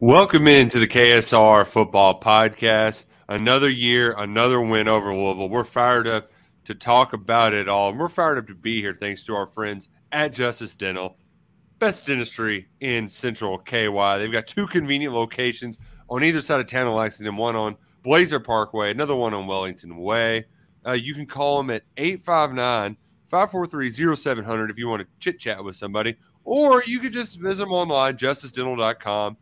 Welcome into the KSR Football Podcast. Another year, another win over Louisville. We're fired up to talk about it all. And we're fired up to be here thanks to our friends at Justice Dental, best dentistry in Central KY. They've got two convenient locations on either side of town in Lexington, one on Blazer Parkway, another one on Wellington Way. Uh, you can call them at 859 543 0700 if you want to chit chat with somebody, or you could just visit them online, justicedental.com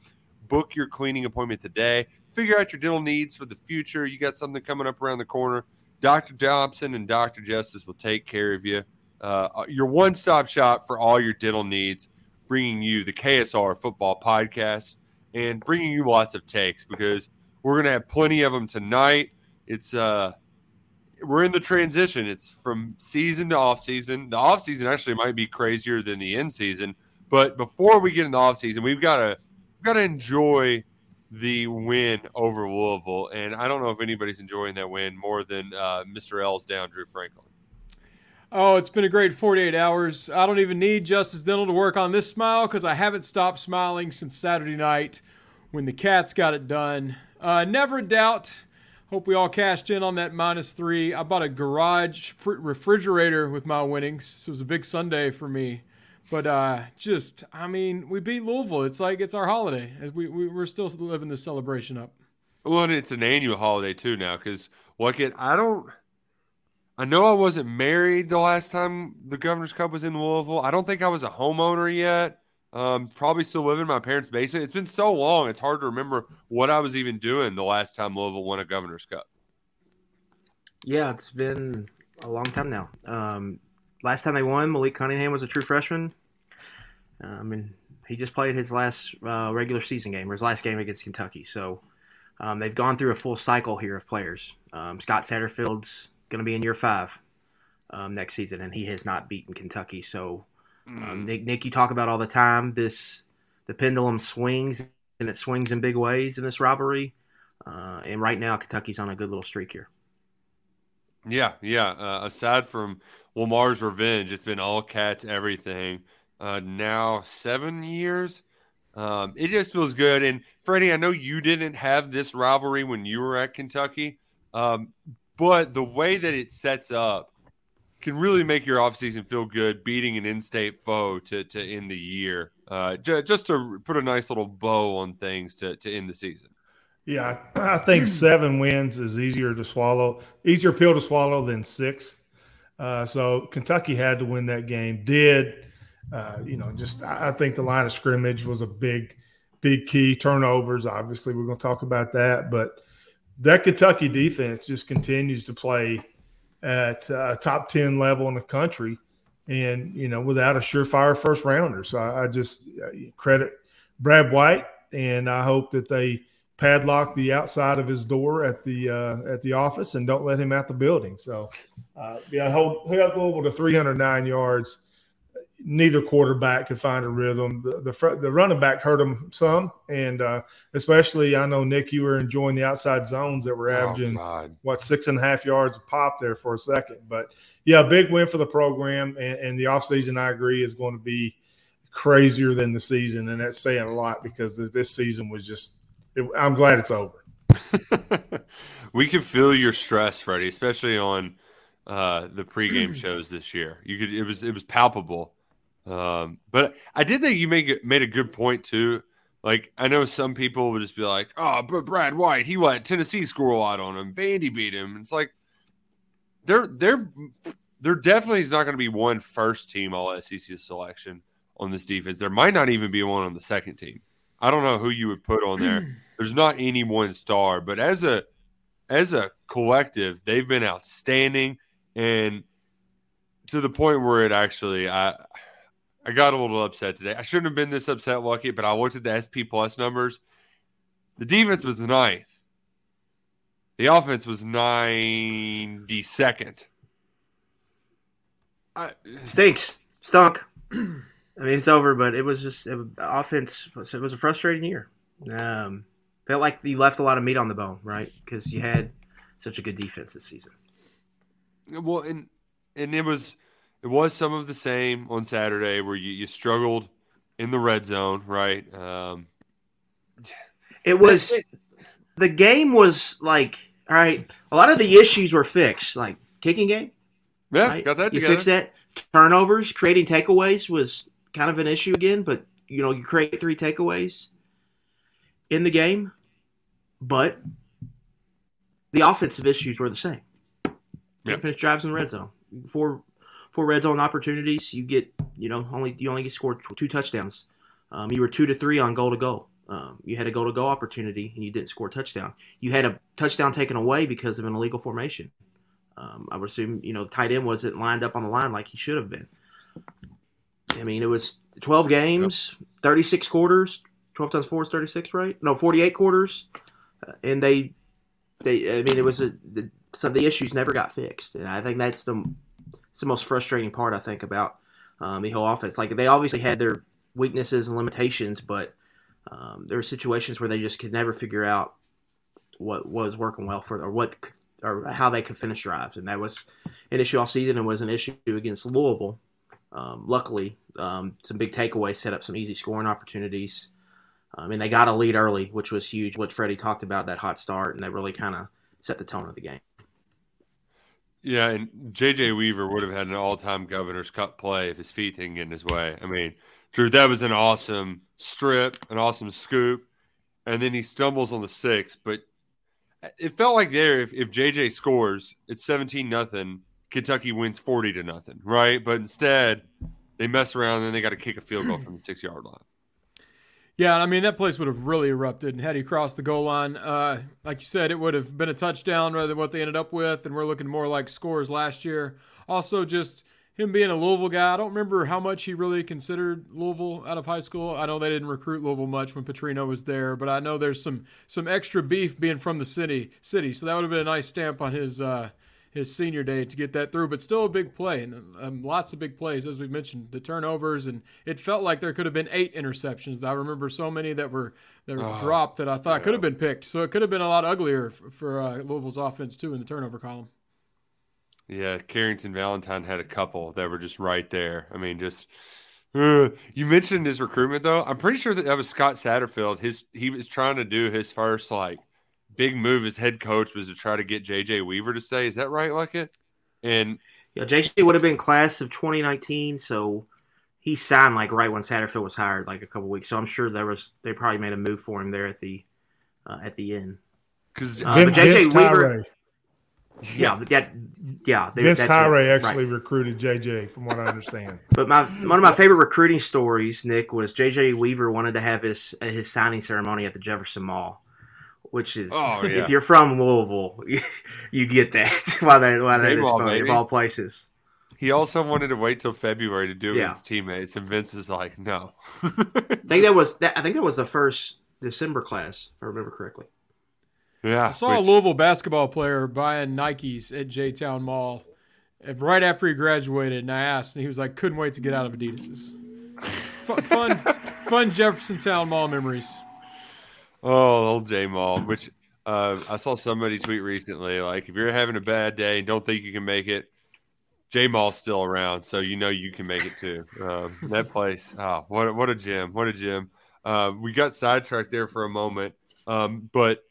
book your cleaning appointment today. Figure out your dental needs for the future. You got something coming up around the corner. Dr. Dobson and Dr. Justice will take care of you. Uh, your one stop shop for all your dental needs, bringing you the KSR football podcast and bringing you lots of takes because we're going to have plenty of them tonight. It's, uh, we're in the transition. It's from season to off season. The off season actually might be crazier than the in season. But before we get into off season, we've got to got to enjoy the win over Louisville, and I don't know if anybody's enjoying that win more than uh, Mr. L's down, Drew Franklin. Oh, it's been a great 48 hours. I don't even need Justice Dental to work on this smile because I haven't stopped smiling since Saturday night when the Cats got it done. Uh, never doubt. Hope we all cashed in on that minus three. I bought a garage fr- refrigerator with my winnings. So it was a big Sunday for me. But uh, just, I mean, we beat Louisville. It's like it's our holiday. We, we we're still living the celebration up. Well, and it's an annual holiday too now because like it, I don't. I know I wasn't married the last time the Governor's Cup was in Louisville. I don't think I was a homeowner yet. Um, probably still living in my parents' basement. It's been so long; it's hard to remember what I was even doing the last time Louisville won a Governor's Cup. Yeah, it's been a long time now. Um, last time they won, Malik Cunningham was a true freshman. I mean, he just played his last uh, regular season game or his last game against Kentucky. So um, they've gone through a full cycle here of players. Um, Scott Satterfield's going to be in year five um, next season, and he has not beaten Kentucky. So mm. Nick, Nick, you talk about all the time this the pendulum swings and it swings in big ways in this rivalry. Uh, and right now, Kentucky's on a good little streak here. Yeah, yeah. Uh, aside from Lamar's revenge, it's been all cats, everything. Uh, now seven years. Um, it just feels good. And Freddie, I know you didn't have this rivalry when you were at Kentucky, um, but the way that it sets up can really make your offseason feel good, beating an in-state foe to to end the year, uh, j- just to put a nice little bow on things to to end the season. Yeah, I think seven wins is easier to swallow, easier pill to swallow than six. Uh, so Kentucky had to win that game. Did uh, you know? Just I think the line of scrimmage was a big, big key. Turnovers, obviously, we're going to talk about that, but that Kentucky defense just continues to play at a top ten level in the country, and you know, without a surefire first rounder. So I, I just uh, credit Brad White, and I hope that they padlock the outside of his door at the uh, at the office and don't let him out the building. So, uh, yeah, hold held Louisville to 309 yards. Neither quarterback could find a rhythm. The the, the running back hurt him some, and uh, especially I know Nick, you were enjoying the outside zones that were oh, averaging oh, what six and a half yards a pop there for a second. But yeah, big win for the program, and, and the offseason, I agree, is going to be crazier than the season, and that's saying a lot because this season was just it, I'm glad it's over. we could feel your stress, Freddie, especially on uh, the pregame shows this year. You could it was it was palpable. Um, but I did think you made made a good point too. Like I know some people would just be like, "Oh, but Brad White, he let Tennessee score a lot on him. Vandy beat him." It's like there there there definitely is not going to be one first team All SEC selection on this defense. There might not even be one on the second team. I don't know who you would put on there. there's not any one star, but as a as a collective, they've been outstanding and to the point where it actually I I got a little upset today. I shouldn't have been this upset, Lucky, but I looked at the SP plus numbers. The defense was ninth. The offense was ninety second. Stinks. Stunk. I mean, it's over, but it was just it offense. It was a frustrating year. Um, felt like you left a lot of meat on the bone, right? Because you had such a good defense this season. Well, and and it was it was some of the same on Saturday where you, you struggled in the red zone, right? Um, it was the game was like all right. A lot of the issues were fixed, like kicking game. Yeah, right? got that together. You fixed that. Turnovers, creating takeaways was kind of an issue again, but you know you create three takeaways in the game, but the offensive issues were the same. Yep. Finish drives in the red zone. Four four red zone opportunities. You get you know only you only get scored two touchdowns. Um, you were two to three on goal to goal. Um, you had a goal to go opportunity and you didn't score a touchdown. You had a touchdown taken away because of an illegal formation. Um, I would assume you know the tight end wasn't lined up on the line like he should have been. I mean, it was 12 games, 36 quarters. 12 times four is 36, right? No, 48 quarters, uh, and they they. I mean, it was a the, some of the issues never got fixed, and I think that's the the most frustrating part I think about um, the whole offense. Like they obviously had their weaknesses and limitations, but um, there were situations where they just could never figure out what was working well for or what or how they could finish drives, and that was an issue all season and was an issue against Louisville. Um, luckily, um, some big takeaways set up some easy scoring opportunities. I um, mean, they got a lead early, which was huge. What Freddie talked about that hot start, and that really kind of set the tone of the game. Yeah, and JJ Weaver would have had an all-time Governor's Cup play if his feet didn't get in his way. I mean, Drew, that was an awesome strip, an awesome scoop, and then he stumbles on the six. But it felt like there, if, if JJ scores, it's seventeen nothing. Kentucky wins forty to nothing, right? But instead, they mess around and they got to kick a field goal from the six yard line. Yeah, I mean that place would have really erupted and had he crossed the goal line. Uh, like you said, it would have been a touchdown rather than what they ended up with, and we're looking more like scores last year. Also, just him being a Louisville guy, I don't remember how much he really considered Louisville out of high school. I know they didn't recruit Louisville much when Petrino was there, but I know there's some some extra beef being from the city city, so that would have been a nice stamp on his uh, his senior day to get that through, but still a big play and um, lots of big plays as we mentioned the turnovers and it felt like there could have been eight interceptions. I remember so many that were that were oh, dropped that I thought yeah. could have been picked. So it could have been a lot uglier for, for uh, Louisville's offense too in the turnover column. Yeah, Carrington Valentine had a couple that were just right there. I mean, just uh, you mentioned his recruitment though. I'm pretty sure that that was Scott Satterfield. His he was trying to do his first like big move as head coach was to try to get JJ Weaver to stay. Is that right, like it? And yeah, JJ would have been class of 2019, so he signed like right when Satterfield was hired, like a couple weeks. So I'm sure there was they probably made a move for him there at the uh, at the end. Because uh, JJ Weaver. Yeah, that yeah. They, Vince Tyre actually right. recruited JJ, from what I understand. but my one of my favorite recruiting stories, Nick, was JJ Weaver wanted to have his his signing ceremony at the Jefferson Mall which is oh, yeah. if you're from Louisville, you, get that why that why that is funny of all places. He also wanted to wait till February to do it yeah. with his teammates, and Vince was like, "No." I think that was that, I think that was the first December class, if I remember correctly. Yeah, I saw which... a Louisville basketball player buying Nikes at J Town Mall right after he graduated, and I asked, and he was like, "Couldn't wait to get out of Adidas's." fun, fun, fun Jefferson Town Mall memories. Oh, old J Mall, which uh, I saw somebody tweet recently. Like, if you're having a bad day and don't think you can make it, J Mall's still around, so you know you can make it too. Um, that place, oh, what what a gym! What a gym! Uh, we got sidetracked there for a moment, um, but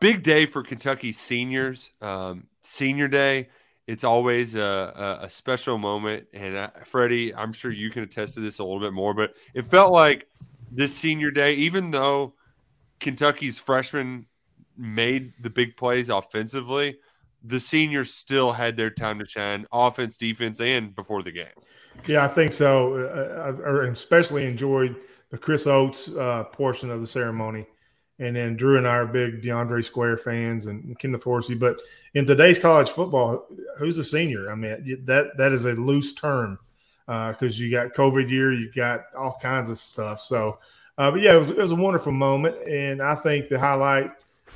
big day for Kentucky seniors. Um, senior day, it's always a, a, a special moment, and uh, Freddie, I'm sure you can attest to this a little bit more. But it felt like this senior day, even though Kentucky's freshmen made the big plays offensively, the seniors still had their time to shine, offense, defense, and before the game. Yeah, I think so. Uh, I especially enjoyed the Chris Oats uh, portion of the ceremony. And then Drew and I are big DeAndre Square fans and Kenneth Horsey. But in today's college football, who's a senior? I mean, that that is a loose term because uh, you got COVID year, you got all kinds of stuff. So, uh, but yeah, it was, it was a wonderful moment. And I think the highlight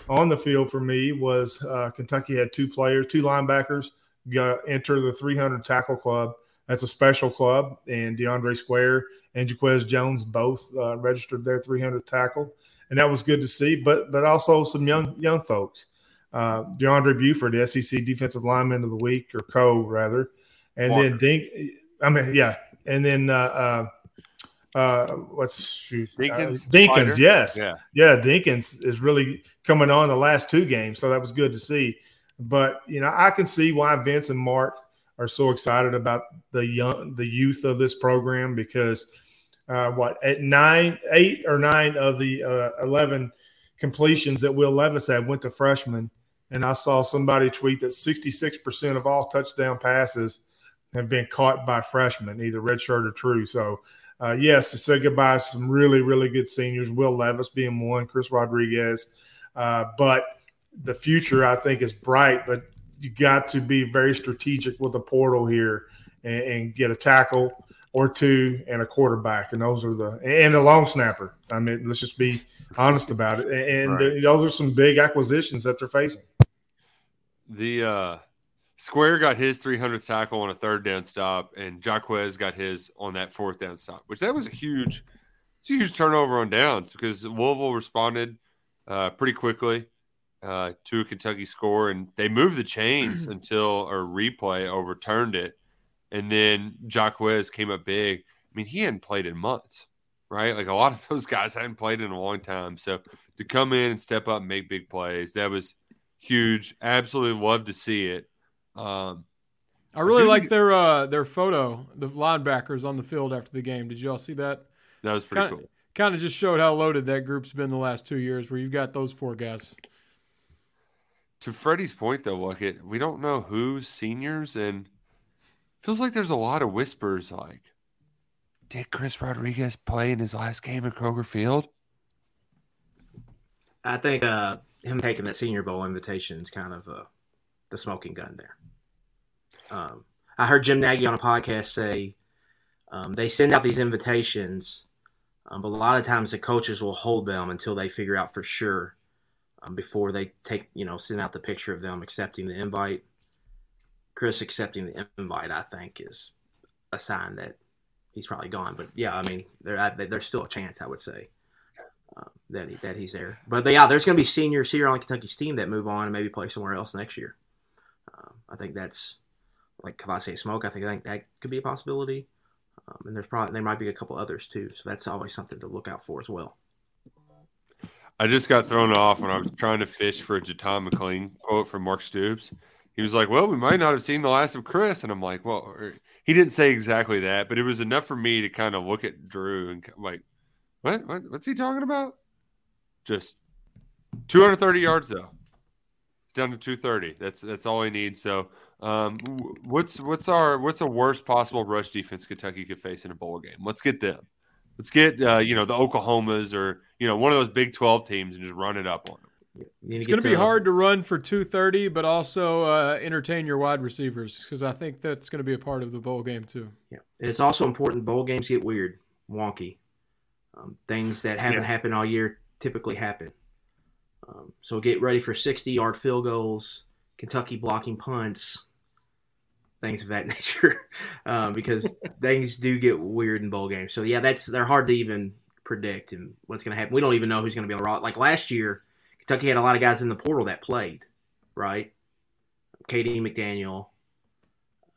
on the field for me was uh, Kentucky had two players, two linebackers got enter the 300 tackle club. That's a special club, and DeAndre Square and Jacquez Jones both uh, registered their 300 tackle, and that was good to see. But but also some young young folks. Uh, DeAndre Buford, the SEC Defensive Lineman of the Week, or Co. rather, and Walker. then Dink. I mean, yeah, and then uh, uh, uh, what's shoot, Dinkins? Uh, Dinkins, yes, yeah, yeah. Dinkins is really coming on the last two games, so that was good to see. But you know, I can see why Vince and Mark are so excited about the young, the youth of this program because uh, what at nine, eight or nine of the uh, eleven completions that Will Levis had went to freshmen, and I saw somebody tweet that sixty six percent of all touchdown passes have been caught by freshmen, either redshirt or true. So. Uh, yes, to say goodbye to some really, really good seniors, Will Levis being one, Chris Rodriguez. Uh, but the future, I think, is bright, but you got to be very strategic with the portal here and, and, get a tackle or two and a quarterback, and those are the and a long snapper. I mean, let's just be honest about it. And right. the, those are some big acquisitions that they're facing. The uh, Square got his 300th tackle on a third down stop, and Jacquez got his on that fourth down stop, which that was a huge, it's a huge turnover on downs because Louisville responded uh, pretty quickly uh, to a Kentucky score, and they moved the chains until a replay overturned it, and then Jacquez came up big. I mean, he hadn't played in months, right? Like a lot of those guys hadn't played in a long time. So to come in and step up and make big plays, that was huge. Absolutely love to see it. Um, I really like their uh, their photo, the linebackers on the field after the game. Did you all see that? That was pretty kinda, cool. Kind of just showed how loaded that group's been the last two years, where you've got those four guys to Freddie's point though, look it we don't know who's seniors and feels like there's a lot of whispers like did Chris Rodriguez play in his last game at Kroger Field? I think uh, him taking that Senior Bowl invitation is kind of uh, the smoking gun there. Um, I heard Jim Nagy on a podcast say um, they send out these invitations, um, but a lot of times the coaches will hold them until they figure out for sure um, before they take, you know, send out the picture of them accepting the invite. Chris accepting the invite, I think, is a sign that he's probably gone. But yeah, I mean, there, there's still a chance, I would say, uh, that he, that he's there. But yeah, there's going to be seniors here on Kentucky's team that move on and maybe play somewhere else next year. Uh, I think that's like Kavosiey Smoke. I think I think that could be a possibility. Um, and there's probably there might be a couple others too. So that's always something to look out for as well. I just got thrown off when I was trying to fish for a Jaton McLean quote from Mark Stoops. He was like, "Well, we might not have seen the last of Chris," and I'm like, "Well," he didn't say exactly that, but it was enough for me to kind of look at Drew and like, "What? what what's he talking about?" Just 230 yards though. down to 230. That's that's all he needs. So, um, what's what's our what's the worst possible rush defense Kentucky could face in a bowl game? Let's get them. Let's get uh, you know the Oklahomas or you know one of those Big Twelve teams and just run it up on them. It's going to be hard to run for 230, but also uh, entertain your wide receivers because I think that's going to be a part of the bowl game too. Yeah, and it's also important. Bowl games get weird, wonky. Um, things that haven't yeah. happened all year typically happen. Um, so get ready for 60-yard field goals, Kentucky blocking punts, things of that nature, um, because things do get weird in bowl games. So yeah, that's they're hard to even predict and what's going to happen. We don't even know who's going to be on the roster. Like last year, Kentucky had a lot of guys in the portal that played, right? KD McDaniel,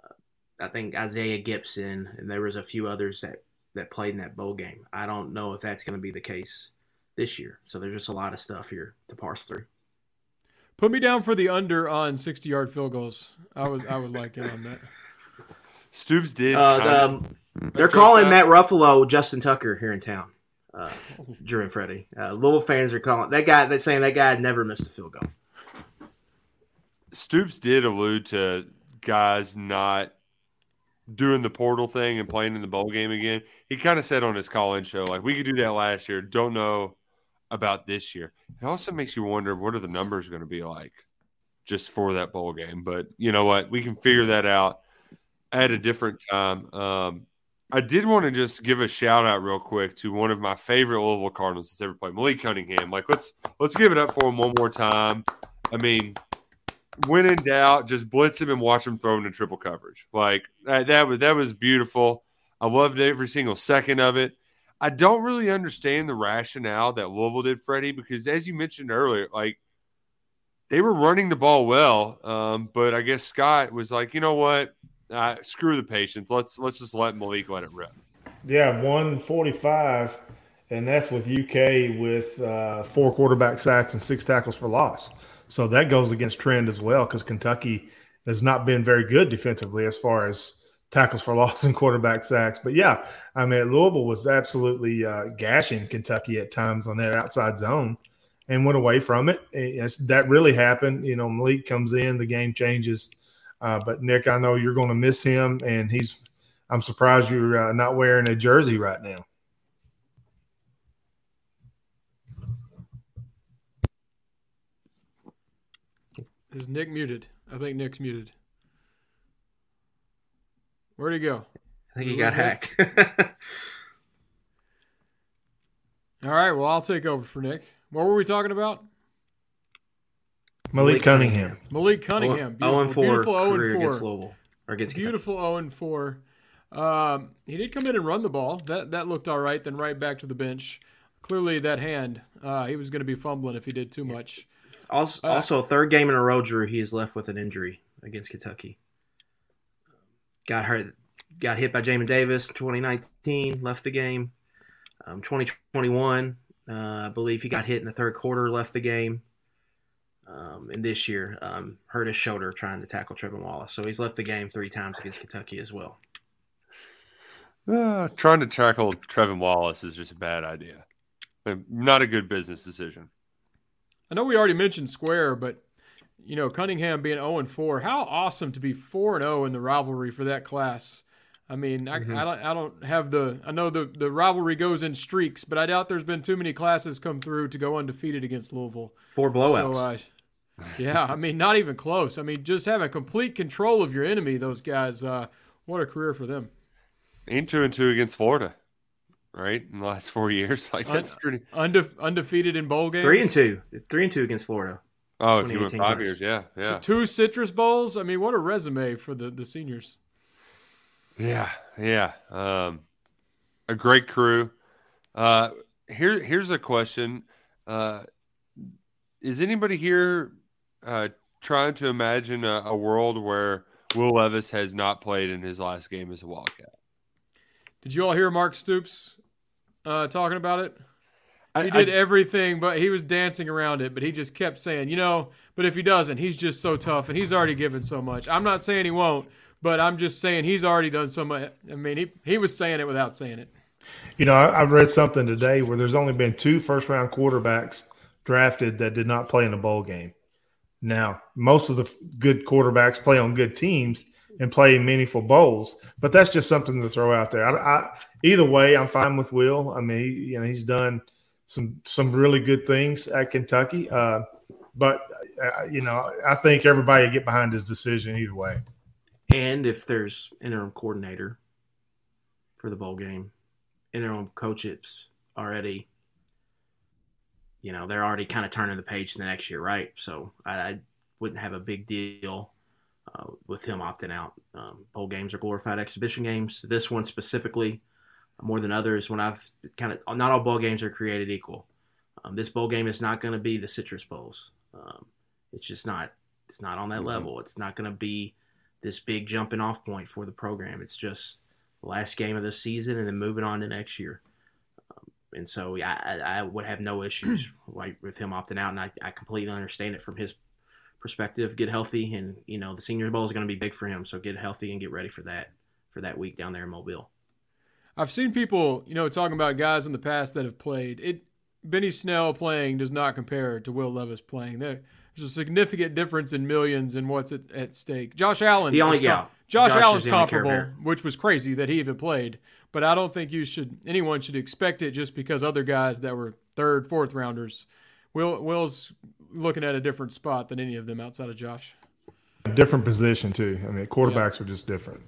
uh, I think Isaiah Gibson, and there was a few others that that played in that bowl game. I don't know if that's going to be the case this year. So there's just a lot of stuff here to parse through. Put me down for the under on 60 yard field goals. I would I would like it on that. Stoops did. Uh, um, they're calling Matt Ruffolo Justin Tucker here in town. Uh, Drew and Freddie. Uh, Louisville fans are calling that guy. They're saying that guy never missed a field goal. Stoops did allude to guys not doing the portal thing and playing in the bowl game again. He kind of said on his call in show, like, we could do that last year. Don't know about this year. It also makes you wonder what are the numbers going to be like just for that bowl game. But you know what? We can figure that out at a different time. Um, I did want to just give a shout out real quick to one of my favorite Louisville Cardinals that's ever played, Malik Cunningham. Like let's let's give it up for him one more time. I mean, when in doubt, just blitz him and watch him throw into triple coverage. Like that, that was that was beautiful. I loved every single second of it. I don't really understand the rationale that Louisville did, Freddie, because as you mentioned earlier, like they were running the ball well, um, but I guess Scott was like, you know what, uh, screw the patience. Let's let's just let Malik let it rip. Yeah, one forty-five, and that's with UK with uh, four quarterback sacks and six tackles for loss. So that goes against trend as well because Kentucky has not been very good defensively as far as tackles for loss and quarterback sacks. But yeah, I mean, Louisville was absolutely uh, gashing Kentucky at times on that outside zone and went away from it. It's, that really happened. You know, Malik comes in, the game changes. Uh, but Nick, I know you're going to miss him, and he's. I'm surprised you're uh, not wearing a jersey right now. Is Nick muted? I think Nick's muted. Where'd he go? I think he got hacked. All right, well, I'll take over for Nick. What were we talking about? Malik, Malik Cunningham. Malik Cunningham. Beautiful, 0 4 beautiful 0 4 against Louisville. Or against beautiful 0 4. Um, he did come in and run the ball. That that looked all right. Then right back to the bench. Clearly, that hand, uh, he was going to be fumbling if he did too much. Also, uh, also, third game in a row, Drew, he is left with an injury against Kentucky. Got hurt, got hit by Jamin Davis 2019, left the game. Um, 2021, uh, I believe he got hit in the third quarter, left the game. Um, and this year, um, hurt his shoulder trying to tackle Trevin Wallace. So he's left the game three times against Kentucky as well. Uh, trying to tackle Trevin Wallace is just a bad idea. Not a good business decision. I know we already mentioned Square, but you know Cunningham being 0 and 4, how awesome to be 4 and 0 in the rivalry for that class. I mean, mm-hmm. I, I, don't I don't have the I know the the rivalry goes in streaks, but I doubt there's been too many classes come through to go undefeated against Louisville. Four blowouts. So, uh, yeah, I mean, not even close. I mean, just having complete control of your enemy. Those guys, uh, what a career for them. And two and two against Florida right? In the last four years, like that's pretty unde- undefeated in bowl games. Three and two, three and two against Florida. Oh, if you went five years, yeah, yeah. Two citrus bowls. I mean, what a resume for the the seniors. Yeah, yeah. Um, a great crew. Uh, here, here's a question. Uh, is anybody here uh, trying to imagine a, a world where Will Levis has not played in his last game as a Wildcat? Did you all hear Mark Stoops uh, talking about it. He did I, everything, but he was dancing around it. But he just kept saying, you know, but if he doesn't, he's just so tough, and he's already given so much. I'm not saying he won't, but I'm just saying he's already done so much. I mean, he he was saying it without saying it. You know, I, I read something today where there's only been two first round quarterbacks drafted that did not play in a bowl game. Now, most of the good quarterbacks play on good teams and play meaningful bowls. But that's just something to throw out there. I, I, either way, I'm fine with Will. I mean, you know, he's done some some really good things at Kentucky. Uh, but uh, you know, I think everybody get behind his decision either way. And if there's interim coordinator for the bowl game, interim coaches already, you know, they're already kind of turning the page to the next year, right? So I, I wouldn't have a big deal uh, with him opting out. Um, bowl games are glorified exhibition games. This one specifically, more than others, when I've kind of not all bowl games are created equal. Um, this bowl game is not going to be the Citrus Bowls. Um, it's just not. It's not on that mm-hmm. level. It's not going to be this big jumping off point for the program. It's just the last game of the season and then moving on to next year. Um, and so I, I, would have no issues with him opting out, and I, I completely understand it from his perspective, get healthy, and you know the Senior Bowl is going to be big for him. So get healthy and get ready for that for that week down there in Mobile. I've seen people, you know, talking about guys in the past that have played. It Benny Snell playing does not compare to Will Levis playing. There, there's a significant difference in millions and what's at, at stake. Josh Allen, the only yeah, Josh, Josh Allen's is the only Care comparable, which was crazy that he even played. But I don't think you should anyone should expect it just because other guys that were third, fourth rounders. Will Will's looking at a different spot than any of them outside of Josh. Different position too. I mean, quarterbacks are just different.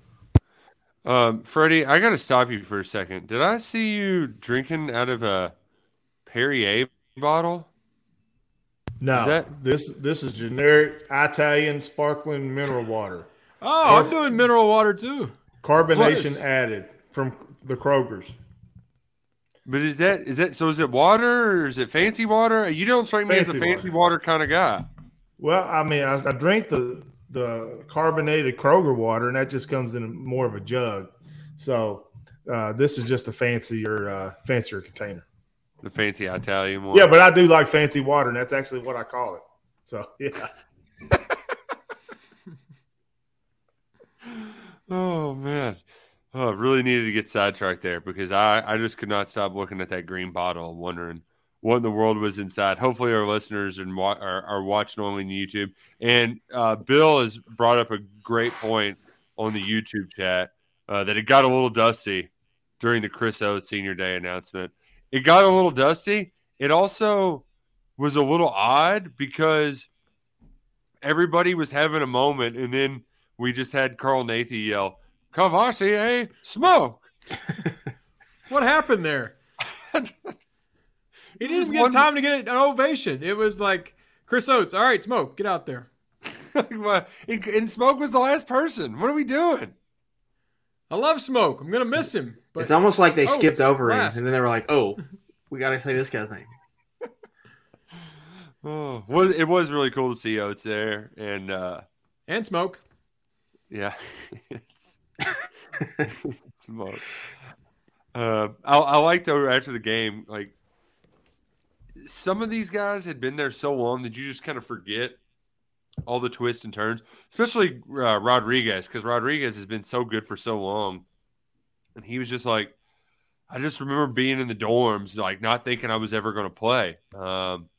Um, Freddie, I got to stop you for a second. Did I see you drinking out of a Perrier bottle? No, Is that- this this is generic Italian sparkling mineral water. Oh, I'm doing mineral water too. Carbonation added from the Kroger's. But is that is that so? Is it water or is it fancy water? You don't strike me as a Fancy fancy water, kind of guy. Well, I mean, I, I drink the the carbonated Kroger water, and that just comes in more of a jug. So uh, this is just a fancier uh, fancier container. The fancy Italian one. Yeah, but I do like fancy water, and that's actually what I call it. So yeah, Oh man. Oh, I really needed to get sidetracked there because I, I just could not stop looking at that green bottle wondering what in the world was inside. Hopefully, our listeners are, wa- are, are watching only on YouTube. And uh, Bill has brought up a great point on the YouTube chat uh, that it got a little dusty during the Chris O Senior Day announcement. It got a little dusty. It also was a little odd because everybody was having a moment, and then we just had Carl Nathe yell, Kavosiey, smoke. What happened there? he didn't even get one- time to get an ovation. It was like Chris Oats. All right, smoke, get out there. and and Smoke was the last person. What are we doing? I love smoke. I'm gonna miss him. But it's almost like they Oh, skipped over last. him, and then they were like, "Oh, we got to say this guy's name." Oh, was it was really cool to see Oats there, and uh, and smoke. yeah, it's, it's Smoke. Uh, I, I like though after the game, like some of these guys had been there so long that you just kind of forget all the twists and turns, especially uh, Rodriguez, because Rodriguez has been so good for so long. And he was just like, I just remember being in the dorms, like not thinking I was ever going to play. Um,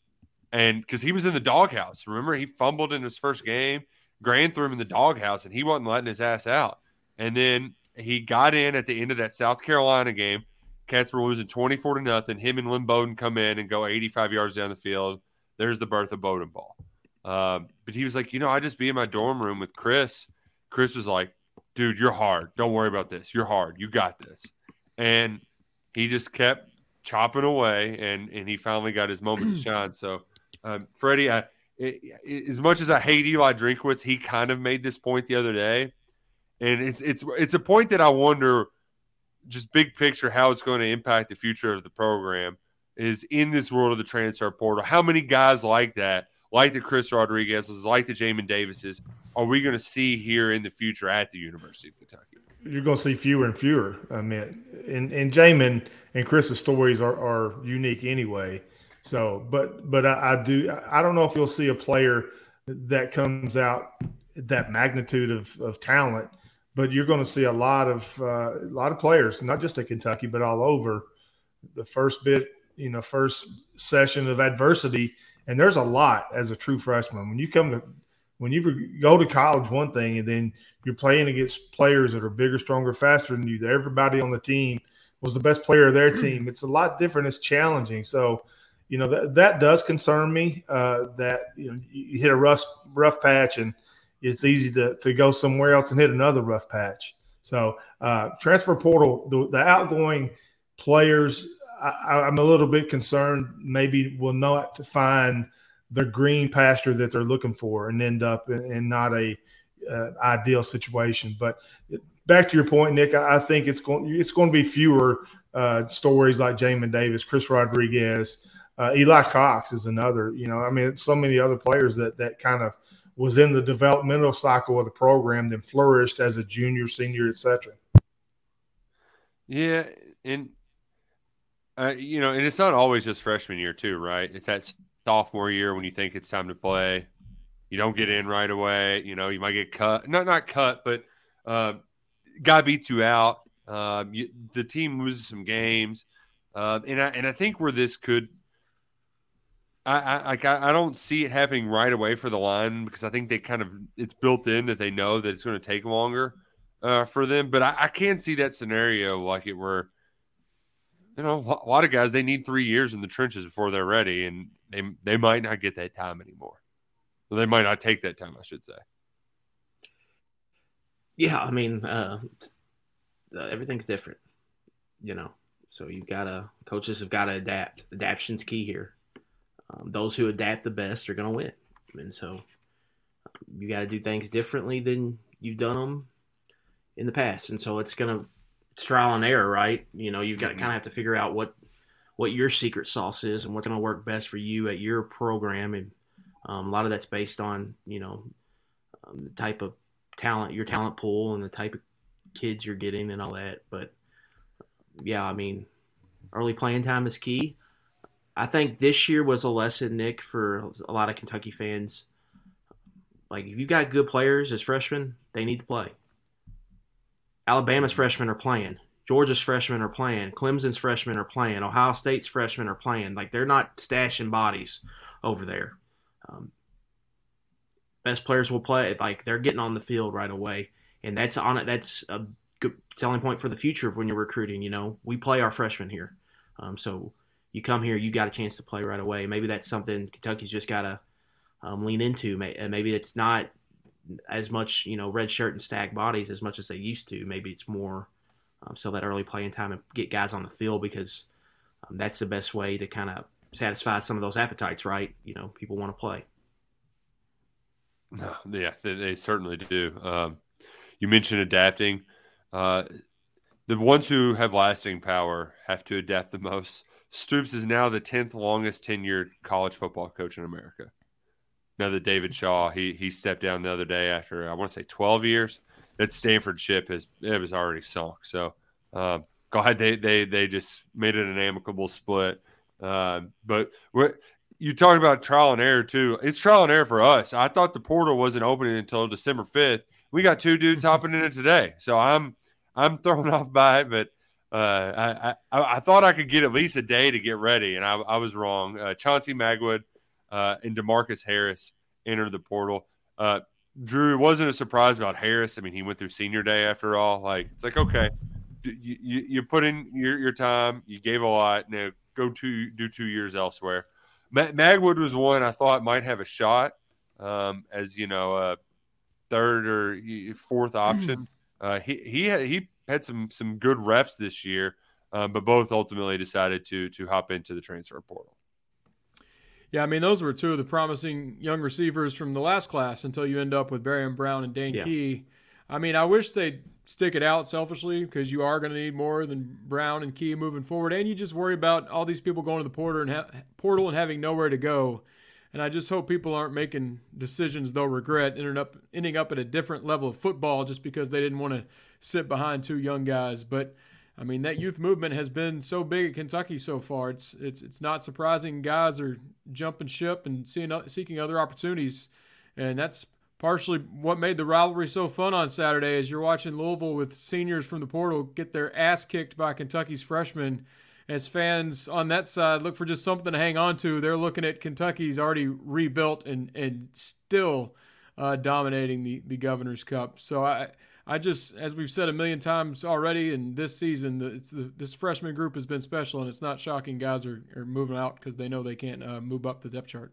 and because he was in the doghouse, remember he fumbled in his first game, Gran threw him in the doghouse, and he wasn't letting his ass out. And then he got in at the end of that South Carolina game. Cats were losing 24 to nothing. Him and Lynn Bowden come in and go 85 yards down the field. There's the birth of Bowden ball. Um, but he was like, you know, I just be in my dorm room with Chris. Chris was like, dude, you're hard. Don't worry about this. You're hard. You got this. And he just kept chopping away, and and he finally got his moment to shine. So, um, Freddie, I, i i- as much as I hate Eli Drinkwitz, he kind of made this point the other day, and it's it's it's a point that I wonder, just big picture, how it's going to impact the future of the program. Is in this world of the transfer portal, how many guys like that, like the Chris Rodriguez's, like the Jamin Davises, are we going to see here in the future at the University of Kentucky? you're going to see fewer and fewer. I mean, and and Jamin and Chris's stories are, are unique anyway. So, but but I, I do I don't know if you'll see a player that comes out that magnitude of, of talent, but you're going to see a lot of uh, a lot of players, not just at Kentucky, but all over. The first bit, you know, first session of adversity, and there's a lot as a true freshman when you come to when you go to college one thing and then you're playing against players that are bigger stronger faster than you everybody on the team was the best player of their team it's a lot different it's challenging so you know that, that does concern me uh, that you know you hit a rough rough patch and it's easy to, to go somewhere else and hit another rough patch so uh, transfer portal the, the outgoing players I, i'm a little bit concerned maybe will not find the green pasture that they're looking for and end up in, in not a uh, ideal situation. But back to your point, Nick, I, I think it's going it's going to be fewer uh, stories like Jamin Davis, Chris Rodriguez, uh, Eli Cox is another. You know, I mean, so many other players that that kind of was in the developmental cycle of the program, then flourished as a junior, senior, etc. Yeah, and uh, you know, and it's not always just freshman year too, right? It's that sophomore year when you think it's time to play, you don't get in right away. You know, you might get cut, not not cut, but uh, guy beats you out. Um, you, the team loses some games, uh, and I and I think where this could, I I, I don't see it happening right away for the line because I think they kind of it's built in that they know that it's going to take longer. uh, for them. But I, I can see that scenario like it were. You know, a lot of guys they need three years in the trenches before they're ready, and they they might not get that time anymore. Well, they might not take that time, I should say. Yeah, I mean, uh, everything's different, you know. So you've got to coaches have got to adapt. Adaption's key here. Um, those who adapt the best are going to win, and so um, you got to do things differently than you've done them in the past. And so it's going to it's trial and error, right? You know, you've got to mm-hmm. kind of have to figure out what what your secret sauce is and what's going to work best for you at your program, and um, a lot of that's based on you know um, the type of talent, your talent pool, and the type of kids you're getting and all that. But yeah, I mean, early playing time is key. I think this year was a lesson, Nick, for a lot of Kentucky fans. Like, if you've got good players as freshmen, they need to play. Alabama's freshmen are playing. Georgia's freshmen are playing. Clemson's freshmen are playing. Ohio State's freshmen are playing. Like, they're not stashing bodies over there. Um, best players will play. Like, they're getting on the field right away. And that's on it. That's a good selling point for the future of when you're recruiting. You know, we play our freshmen here, um, so you come here, you got a chance to play right away. Maybe that's something Kentucky's just got to um, lean into. Maybe it's not as much, you know, red shirt and stack bodies as much as they used to. Maybe it's more um, so that early playing time and get guys on the field because um, that's the best way to kind of satisfy some of those appetites, right? You know, people want to play. Yeah, they, they certainly do. Um, you mentioned adapting. Uh, the ones who have lasting power have to adapt the most. Stoops is now the tenth longest tenured college football coach in America. Now that David Shaw he he stepped down the other day after I want to say twelve years. That Stanford ship has it was already sunk. So um, glad they they they just made it an amicable split. Uh, but what you talked about trial and error too. It's trial and error for us. I thought the portal wasn't opening until December fifth. We got two dudes hopping in it today, so I'm I'm thrown off by it, but uh, I, I, I thought I could get at least a day to get ready, and I, I was wrong. Uh, Chauncey Magwood uh, and Demarcus Harris entered the portal. Uh, Drew, it wasn't a surprise about Harris. I mean, he went through senior day after all. Like it's like okay, you, you, you put in your, your time, you gave a lot. Now go to do two years elsewhere. Magwood was one I thought might have a shot um, as you know a third or fourth option. Uh, he he he had some some good reps this year, uh, but both ultimately decided to to hop into the transfer portal. Yeah, I mean those were two of the promising young receivers from the last class until you end up with Barion Brown and Dane yeah. Key. I mean, I wish they'd stick it out selfishly because you are going to need more than Brown and Key moving forward, and you just worry about all these people going to the portal and ha- portal and having nowhere to go. And I just hope people aren't making decisions they'll regret, ending up ending up at a different level of football just because they didn't want to sit behind two young guys. But I mean, that youth movement has been so big at Kentucky so far. It's it's it's not surprising guys are jumping ship and seeing seeking other opportunities, and that's partially what made the rivalry so fun on Saturday. As you're watching Louisville with seniors from the portal get their ass kicked by Kentucky's freshmen as fans on that side look for just something to hang on to, they're looking at Kentucky's already rebuilt and and still uh, dominating the the Governor's Cup. So I. I just, as we've said a million times already, in this season, the, the, this freshman group has been special, and it's not shocking guys are, are moving out because they know they can't uh, move up the depth chart.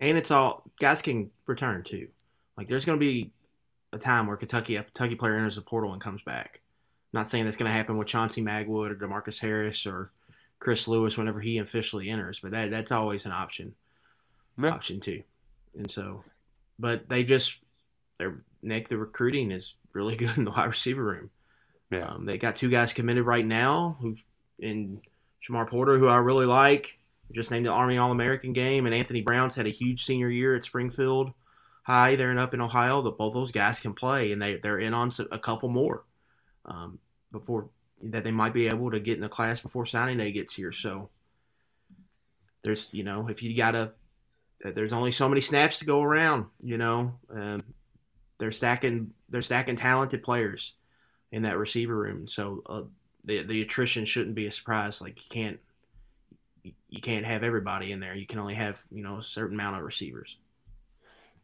and it's all guys can return too. Like there's going to be a time where Kentucky a Kentucky player enters the portal and comes back. I'm not saying that's going to happen with Chauncey Magwood or Demarcus Harris or Chris Lewis whenever he officially enters, but that that's always an option. Yeah. Option too, and so, but they just their Nick the recruiting is really good in the wide receiver room. Yeah, um, they got two guys committed right now who in Shamar Porter, who I really like just named the Army All American game, and Anthony Brown's had a huge senior year at Springfield high there and up in Ohio that both those guys can play, and they they're in on a couple more um, before that they might be able to get in the class before signing day gets here. So there's you know if you gotta there's only so many snaps to go around. You know, um, they're stacking they're stacking talented players in that receiver room. So uh, the the attrition shouldn't be a surprise. Like you can't you can't have everybody in there. You can only have you know a certain amount of receivers.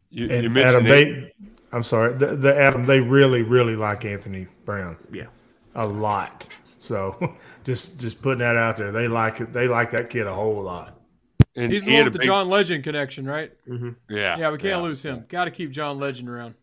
You, And you mentioned Adam, they, I'm sorry, the, the Adam, they really, really like Anthony Brown Yeah, a lot. So just just putting that out there, they like it. They like that kid a whole lot. and He's the he one had with the big- John Legend connection, right? Yeah, Yeah, we can't lose him. Got to keep John Legend around.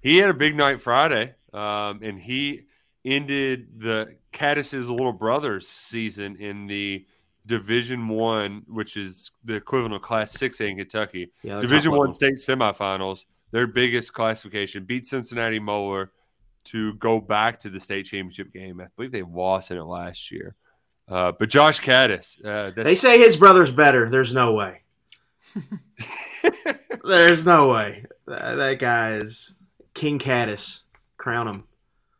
He had a big night Friday, um, and he ended the Kattus's little brother's season in the Division One, which is the equivalent of Class Six A in Kentucky. yeah. Division One state semifinals, their biggest classification, beat Cincinnati Moeller to go back to the state championship game. I believe they lost in it last year. Uh, but Josh Kattus, uh, They say his brother's better. There's no way. There's no way. That, that guy is King Kattus. Crown him.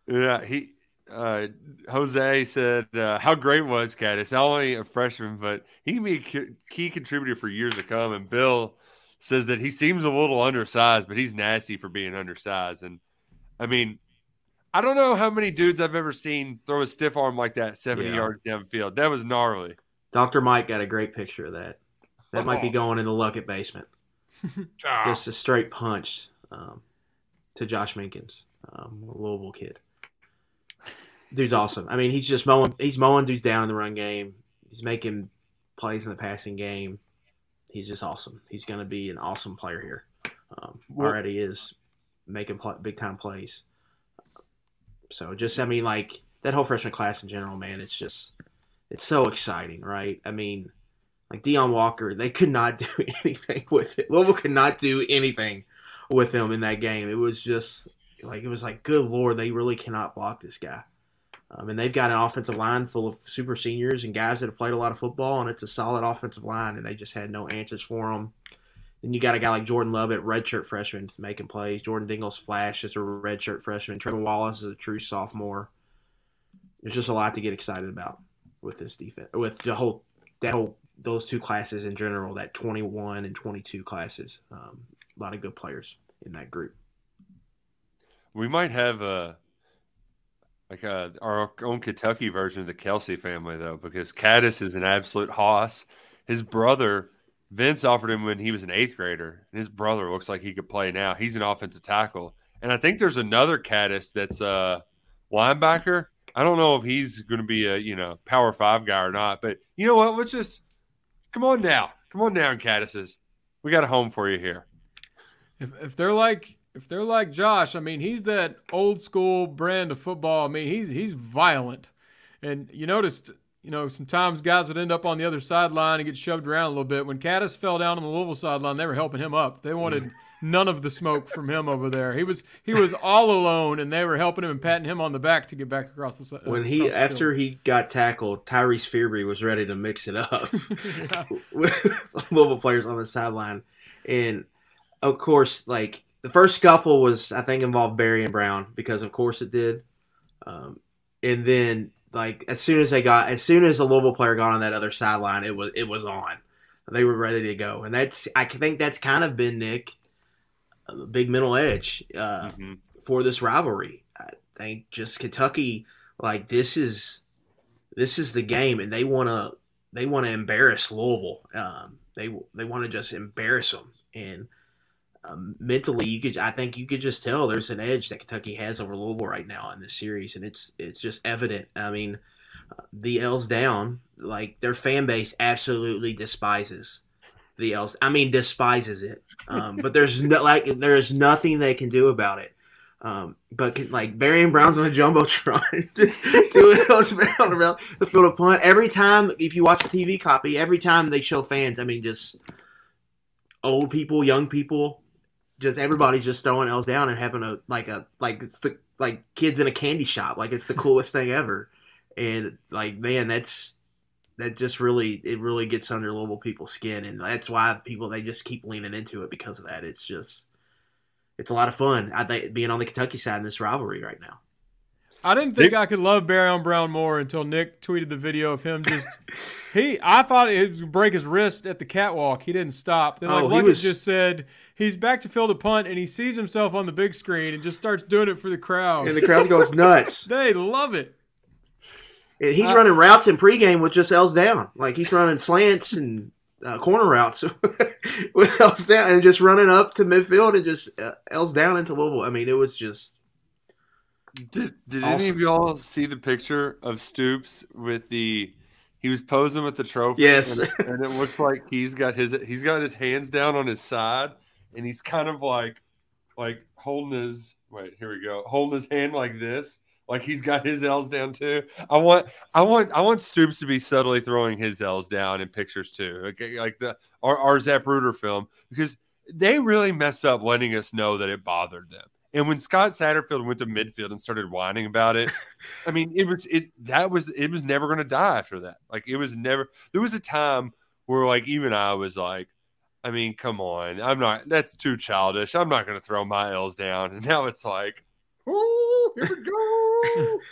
Yeah, he uh, Jose said uh, how great was Kattus? Not only a freshman, but he can be a key, key contributor for years to come. And Bill says that he seems a little undersized, but he's nasty for being undersized. And I mean, I don't know how many dudes I've ever seen throw a stiff arm like that seventy Yeah. yards downfield. That was gnarly. Dr. Mike got a great picture of that. That might be Oh. going in the Luckett basement. Ah. Just a straight punch um, to Josh Minkins, um, a Louisville kid. Dude's awesome. I mean, he's just mowing. He's mowing dudes down in the run game. He's making plays in the passing game. He's just awesome. He's going to be an awesome player here. Um, already is making big time plays. So just, I mean, like that whole freshman class in general, man. It's just, it's so exciting, right? I mean, like Deone Walker, they could not do anything with it. Louisville could not do anything with him in that game. It was just like it was like, good lord, they really cannot block this guy. Um, and they've got an offensive line full of super seniors and guys that have played a lot of football, and it's a solid offensive line, and they just had no answers for them. Then you got a guy like Jordan Lovett, redshirt freshman, making plays. Jordan Dingles Flash is a redshirt freshman. Trevor Wallace is a true sophomore. There's just a lot to get excited about with this defense, with the whole that whole those two classes in general, that 21 and 22 classes. Um, a lot of good players in that group. We might have a like a, our own Kentucky version of the Kelce family though, because Kattus is an absolute hoss. His brother Vince offered him when he was an eighth grader, and his brother looks like he could play now. He's an offensive tackle, and I think there's another Kattus that's a linebacker. I don't know if he's going to be a you know power five guy or not, but you know what? Let's just come on now, come on down, Kattuses. We got a home for you here. If, if they're like if they're like Josh, I mean, he's that old school brand of football. I mean, he's he's violent, and you noticed, you know, sometimes guys would end up on the other sideline and get shoved around a little bit. When Kattus fell down on the Louisville sideline, they were helping him up. They wanted none of the smoke from him over there. He was he was all alone, and they were helping him and patting him on the back to get back across the. si- uh, When he the after field. he got tackled, Tyreese Fearbry was ready to mix it up with Louisville players on the sideline, and of course, like the first scuffle was I think involved Barion Brown because of course it did, um, and then like as soon as they got as soon as the Louisville player got on that other sideline, it was it was on. They were ready to go, and that's I think that's kind of been Nick a big mental edge. Uh, Mhm. for this rivalry. I think just Kentucky, like this is this is the game, and they want to they want to embarrass Louisville. Um, they they want to just embarrass them, and um, mentally, you could I think you could just tell there's an edge that Kentucky has over Louisville right now in this series, and it's it's just evident. I mean, the L's down, like their fan base absolutely despises the L's. I mean, despises it. Um, but there's no like there is nothing they can do about it. Um, but can, like Barion Brown's on the jumbotron doing those around around the field of punt every time. If you watch the TV copy, every time they show fans, I mean, just old people, young people, just everybody's just throwing L's down and having a like a like it's the like kids in a candy shop, like it's the coolest thing ever. And like man, that's that just really it really gets under Louisville people's skin, and that's why people they just keep leaning into it because of that. It's just it's a lot of fun. I think being on the Kentucky side in this rivalry right now. I didn't think I could love Barion Brown more until Nick tweeted the video of him just he. I thought it would break his wrist at the catwalk. He didn't stop. Then like Oh, he Luckett was- just said he's back to field a punt and he sees himself on the big screen and just starts doing it for the crowd. And the crowd goes nuts. they love it. He's Uh, running routes in pregame with just L's down. Like he's running slants and uh, corner routes with L's down and just running up to midfield and just uh, L's down into Louisville. I mean, it was just Did, did any of y'all see the picture of Stoops with the? He was posing with the trophy. Yes. and, and it looks like he's got his he's got his hands down on his side, and he's kind of like like holding his wait here we go holding his hand like this, like he's got his L's down too. I want I want I want Stoops to be subtly throwing his L's down in pictures too, okay, like the our, our Zapruder film because they really messed up letting us know that it bothered them. And when Scott Satterfield went to midfield and started whining about it, I mean, it was it that was it was never going to die after that. Like it was never. There was a time where like even I was like, I mean, come on, I'm not. That's too childish. I'm not going to throw my L's down. And now it's like, oh, here we go.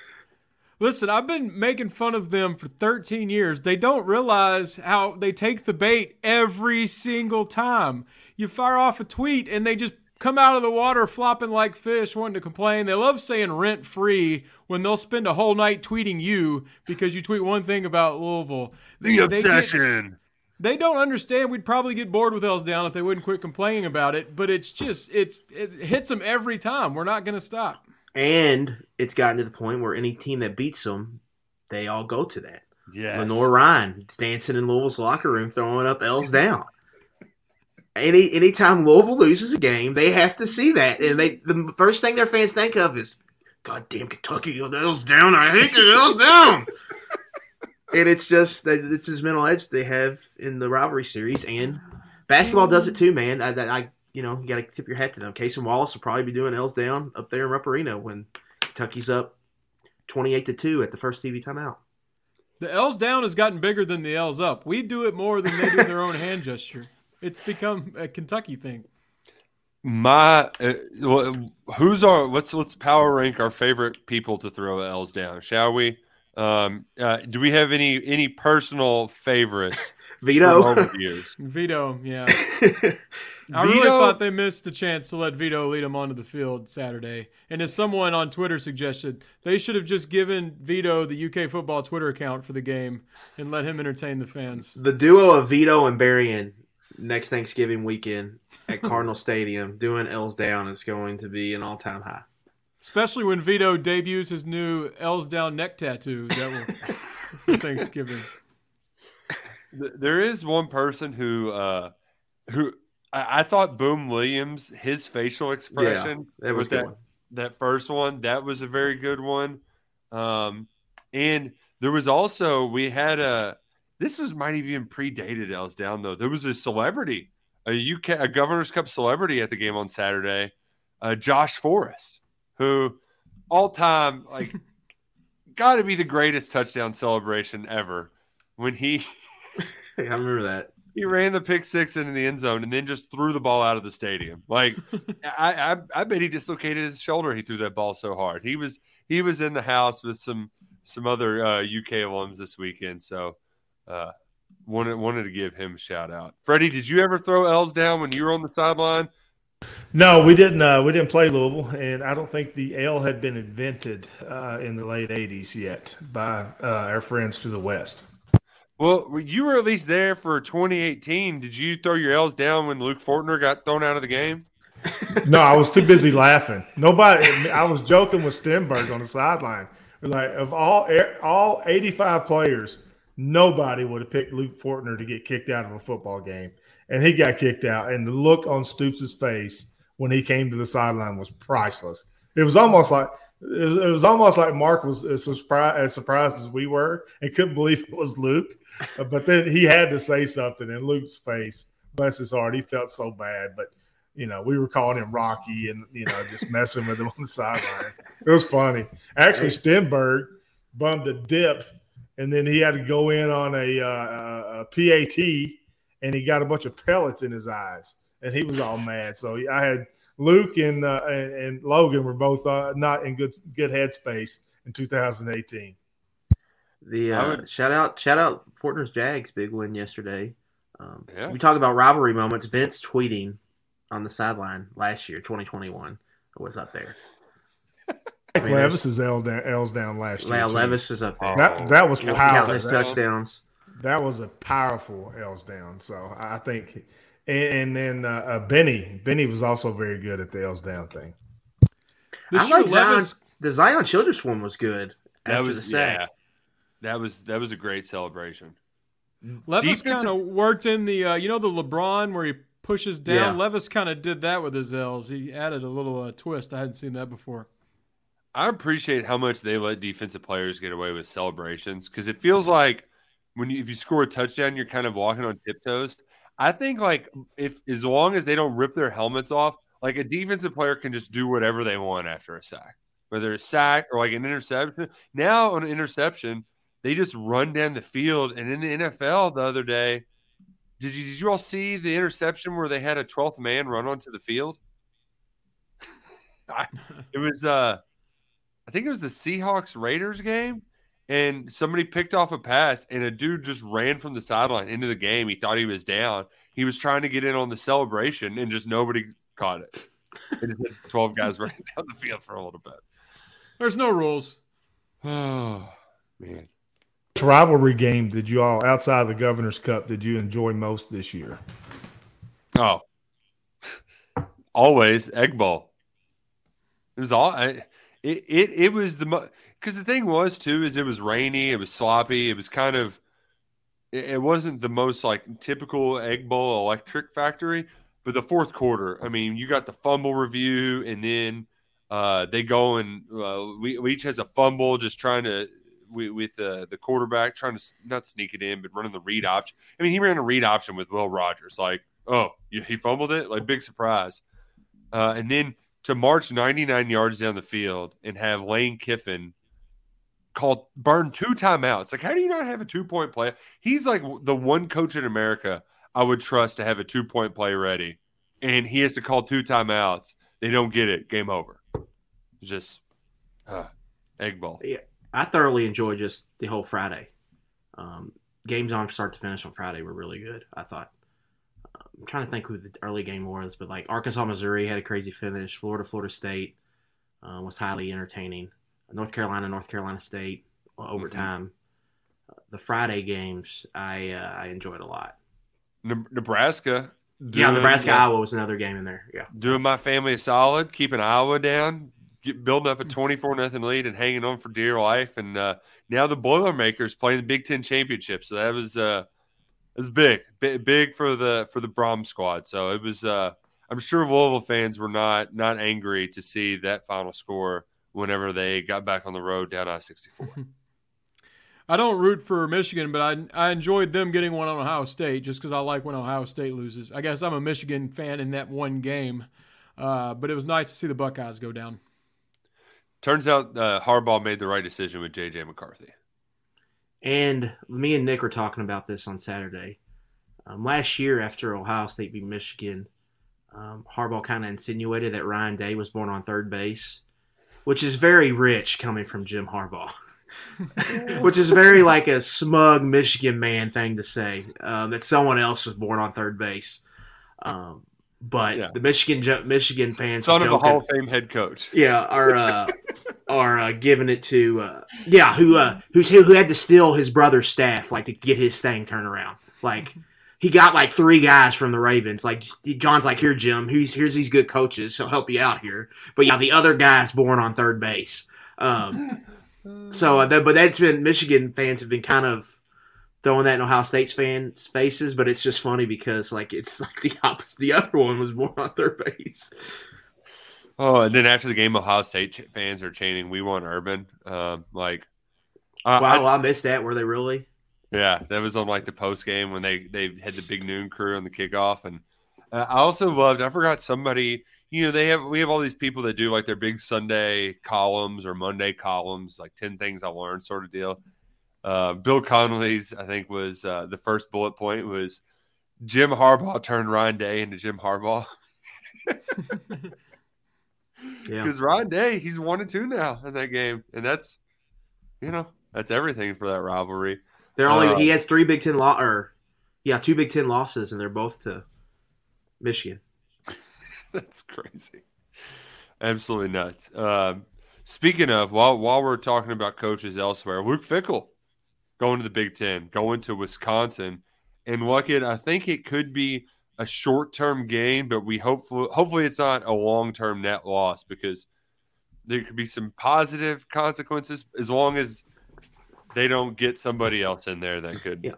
Listen, I've been making fun of them for 13 years. They don't realize how they take the bait every single time. You fire off a tweet and they just come out of the water flopping like fish, wanting to complain. They love saying rent free when they'll spend a whole night tweeting you because you tweet one thing about Louisville. the They get- obsession. They don't understand. We'd probably get bored with L's down if they wouldn't quit complaining about it. But it's just it's it hits them every time. We're not going to stop. and it's gotten to the point where any team that beats them, they all go to that. Yes. Lenore Ryan dancing in Louisville's locker room, throwing up L's down. Any anytime Louisville loses a game, they have to see that, and they the first thing their fans think of is, "God damn Kentucky, the L's down! I hate the L's down." and it's just that it's this mental edge they have in the rivalry series, and basketball does it too, man. I, that I you know you got to tip your hat to them. Cason Wallace will probably be doing L's down up there in Rupp Arena when Kentucky's up twenty eight to two at the first TV timeout. The L's down has gotten bigger than the L's up. We do it more than they do their own hand gesture. It's become a Kentucky thing. My, uh, who's our? Let's let's power rank our favorite people to throw L's down, shall we? Um, uh, do we have any any personal favorites Vito. from over the years? Vito, yeah. I really Vito- thought they missed the chance to let Vito lead them onto the field Saturday. And as someone on Twitter suggested, they should have just given Vito the UK football Twitter account for the game and let him entertain the fans. the duo of Vito and Barion next Thanksgiving weekend at Cardinal Stadium doing L's down is going to be an all time high. Especially when Vito debuts his new L's down neck tattoo that will for Thanksgiving. There is one person who uh who I, I thought Boom Williams his facial expression that was with a good that one. that first one that was a very good one. Um and there was also we had a this was might have even predated Els down though. There was a celebrity, a UK a Governor's Cup celebrity at the game on Saturday, uh, Josh Forrest, who all time like got to be the greatest touchdown celebration ever when he I remember that. he ran the pick six into the end zone and then just threw the ball out of the stadium. Like I, I, I bet he dislocated his shoulder. He threw that ball so hard. He was he was in the house with some some other uh, UK alums this weekend. So uh, wanted wanted to give him a shout out. Freddie, did you ever throw L's down when you were on the sideline? No, we didn't. Uh, we didn't play Louisville, and I don't think the L had been invented uh, in the late '80s yet by uh, our friends to the west. Well, you were at least there for 2018. Did you throw your L's down when Luke Fortner got thrown out of the game? No, I was too busy laughing. Nobody. I was joking with Stenberg on the sideline. Like of all all 85 players, nobody would have picked Luke Fortner to get kicked out of a football game, and he got kicked out. And the look on Stoops' face when he came to the sideline was priceless. It was almost like it was, almost like Mark was as surprised, as surprised as we were and couldn't believe it was Luke. Uh, But then he had to say something, and Luke's face, bless his heart, he felt so bad. But you know, we were calling him Rocky and you know just messing with him on the sideline. It was funny. Actually, Stenberg bummed a dip, and then he had to go in on a, uh, a PAT, and he got a bunch of pellets in his eyes, and he was all mad. So I had Luke and uh, and, and, Logan were both uh, not in good good headspace in 2018. The uh, shout out shout out Fortner's Jags big win yesterday. Um, yeah. We talk about rivalry moments. Vince tweeting on the sideline last year, 2021, was up there. I mean, Levis is L down, L's down last year. Yeah, Levis is up there. That that was powerful. Countless touchdowns. That was a powerful L's down. So I think, and, and then uh, uh, Benny Benny was also very good at the L's down thing. I like Zion. The Zion Childress one was good. That was the sack. Yeah, that was that was a great celebration. Levis kind of worked in the uh, you know the LeBron where he pushes down. Yeah. Levis kind of did that with his L's. He added a little uh, twist. I hadn't seen that before. I appreciate how much they let defensive players get away with celebrations because it feels like when you, if you score a touchdown, you're kind of walking on tiptoes. I think like if as long as they don't rip their helmets off, like a defensive player can just do whatever they want after a sack, whether it's sack or like an interception. Now on an interception, they just run down the field. And in the NFL the other day, did you did you all see the interception where they had a 12th man run onto the field? I, it was uh I think it was the Seahawks Raiders game and somebody picked off a pass and a dude just ran from the sideline into the game. He thought he was down. He was trying to get in on the celebration and just nobody caught it. And 12 guys running down the field for a little bit. There's no rules. Oh, man rivalry game did you all outside of the Governor's Cup did you enjoy most this year? Oh, always Egg Bowl. It was all it it it was the because the thing was too is it was rainy, it was sloppy, it was kind of it wasn't the most like typical Egg Bowl electric factory, but the fourth quarter, I mean, you got the fumble review, and then uh, they go and uh, each has a fumble, just trying to with, with uh, the quarterback trying to not sneak it in, but running the read option. I mean, he ran a read option with Will Rogers. Like, oh, he fumbled it, like big surprise. Uh, and then to march 99 yards down the field and have Lane Kiffin called burn two timeouts. Like, how do you not have a two point play? He's like the one coach in America I would trust to have a two point play ready, and he has to call two timeouts. They don't get it. Game over. Just uh, Egg Bowl. Yeah. I thoroughly enjoyed just the whole Friday. Um, games on start to finish on Friday were really good. I thought. I'm trying to think who the early game was, but like Arkansas, Missouri had a crazy finish. Florida, Florida State uh, was highly entertaining. North Carolina, North Carolina State mm-hmm. overtime. Mm-hmm. the Friday games I uh, I enjoyed a lot. Nebraska. yeah, Nebraska, Iowa was another game in there. Yeah, doing my family a solid, keeping Iowa down, get, building up a 24 nothing lead and hanging on for dear life. And uh, now the Boilermakers playing the Big Ten championship. So that was uh, it was big, big, big for the for the Brohm squad. So it was. Uh, I'm sure Louisville fans were not not angry to see that final score whenever they got back on the road down I-64. I don't root for Michigan, but I I enjoyed them getting one on Ohio State just because I like when Ohio State loses. I guess I'm a Michigan fan in that one game, uh, but it was nice to see the Buckeyes go down. Turns out uh, Harbaugh made the right decision with JJ McCarthy. And me and Nick were talking about this on Saturday. Um, last year, after Ohio State beat Michigan, um, Harbaugh kind of insinuated that Ryan Day was born on third base, which is very rich coming from Jim Harbaugh. which is very like a smug Michigan man thing to say um, that someone else was born on third base. Um, but yeah. the Michigan Michigan fans, son of a Hall of Fame head coach, yeah, are uh, are uh, giving it to uh, yeah, who uh, who's who had to steal his brother's staff like to get his thing turned around. Like he got like three guys from the Ravens. Like John's like, here, Jim, here's here's these good coaches. He'll help you out here. But yeah, the other guy's born on third base. Um, so, uh, that, but that's been Michigan fans have been kind of throwing that in Ohio State's fans' faces, but it's just funny because like it's like the opposite. The other one was more on third base. Oh, and then after the game, Ohio State fans are chanting, "We want Urban!" Um, like, uh, wow, I, I, missed that. Were they really? Yeah, that was on like the post game when they they had the big noon crew on the kickoff, and uh, I also loved. I forgot somebody. You know, they have we have all these people that do like their big Sunday columns or Monday columns, like ten things I learned sort of deal. Uh, Bill Connelly's, I think, was uh, the first bullet point was Jim Harbaugh turned Ryan Day into Jim Harbaugh. Yeah. Because Ryan Day, he's one and two now in that game, and that's you know that's everything for that rivalry. They're only uh, he has three Big Ten law or yeah two Big Ten losses, and they're both to Michigan. that's crazy, absolutely nuts. Um, speaking of, while while we're talking about coaches elsewhere, Luke Fickell going to the Big Ten, going to Wisconsin, and at I think it could be a short term gain, but we hopefully hopefully it's not a long term net loss because there could be some positive consequences as long as they don't get somebody else in there that could. Yeah.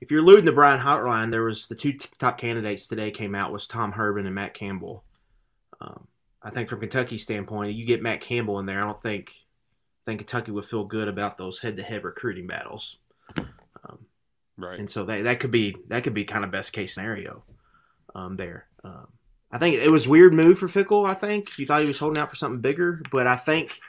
If you're alluding to Brian Hartline, there was the two top candidates today came out was Tom Herman and Matt Campbell. Um, I think from Kentucky's standpoint, you get Matt Campbell in there. I don't think I think Kentucky would feel good about those head-to-head recruiting battles. Um, right. And so that that could be that could be kind of best case scenario um, there. Um, I think it was weird move for Fickell. I think you thought he was holding out for something bigger, but I think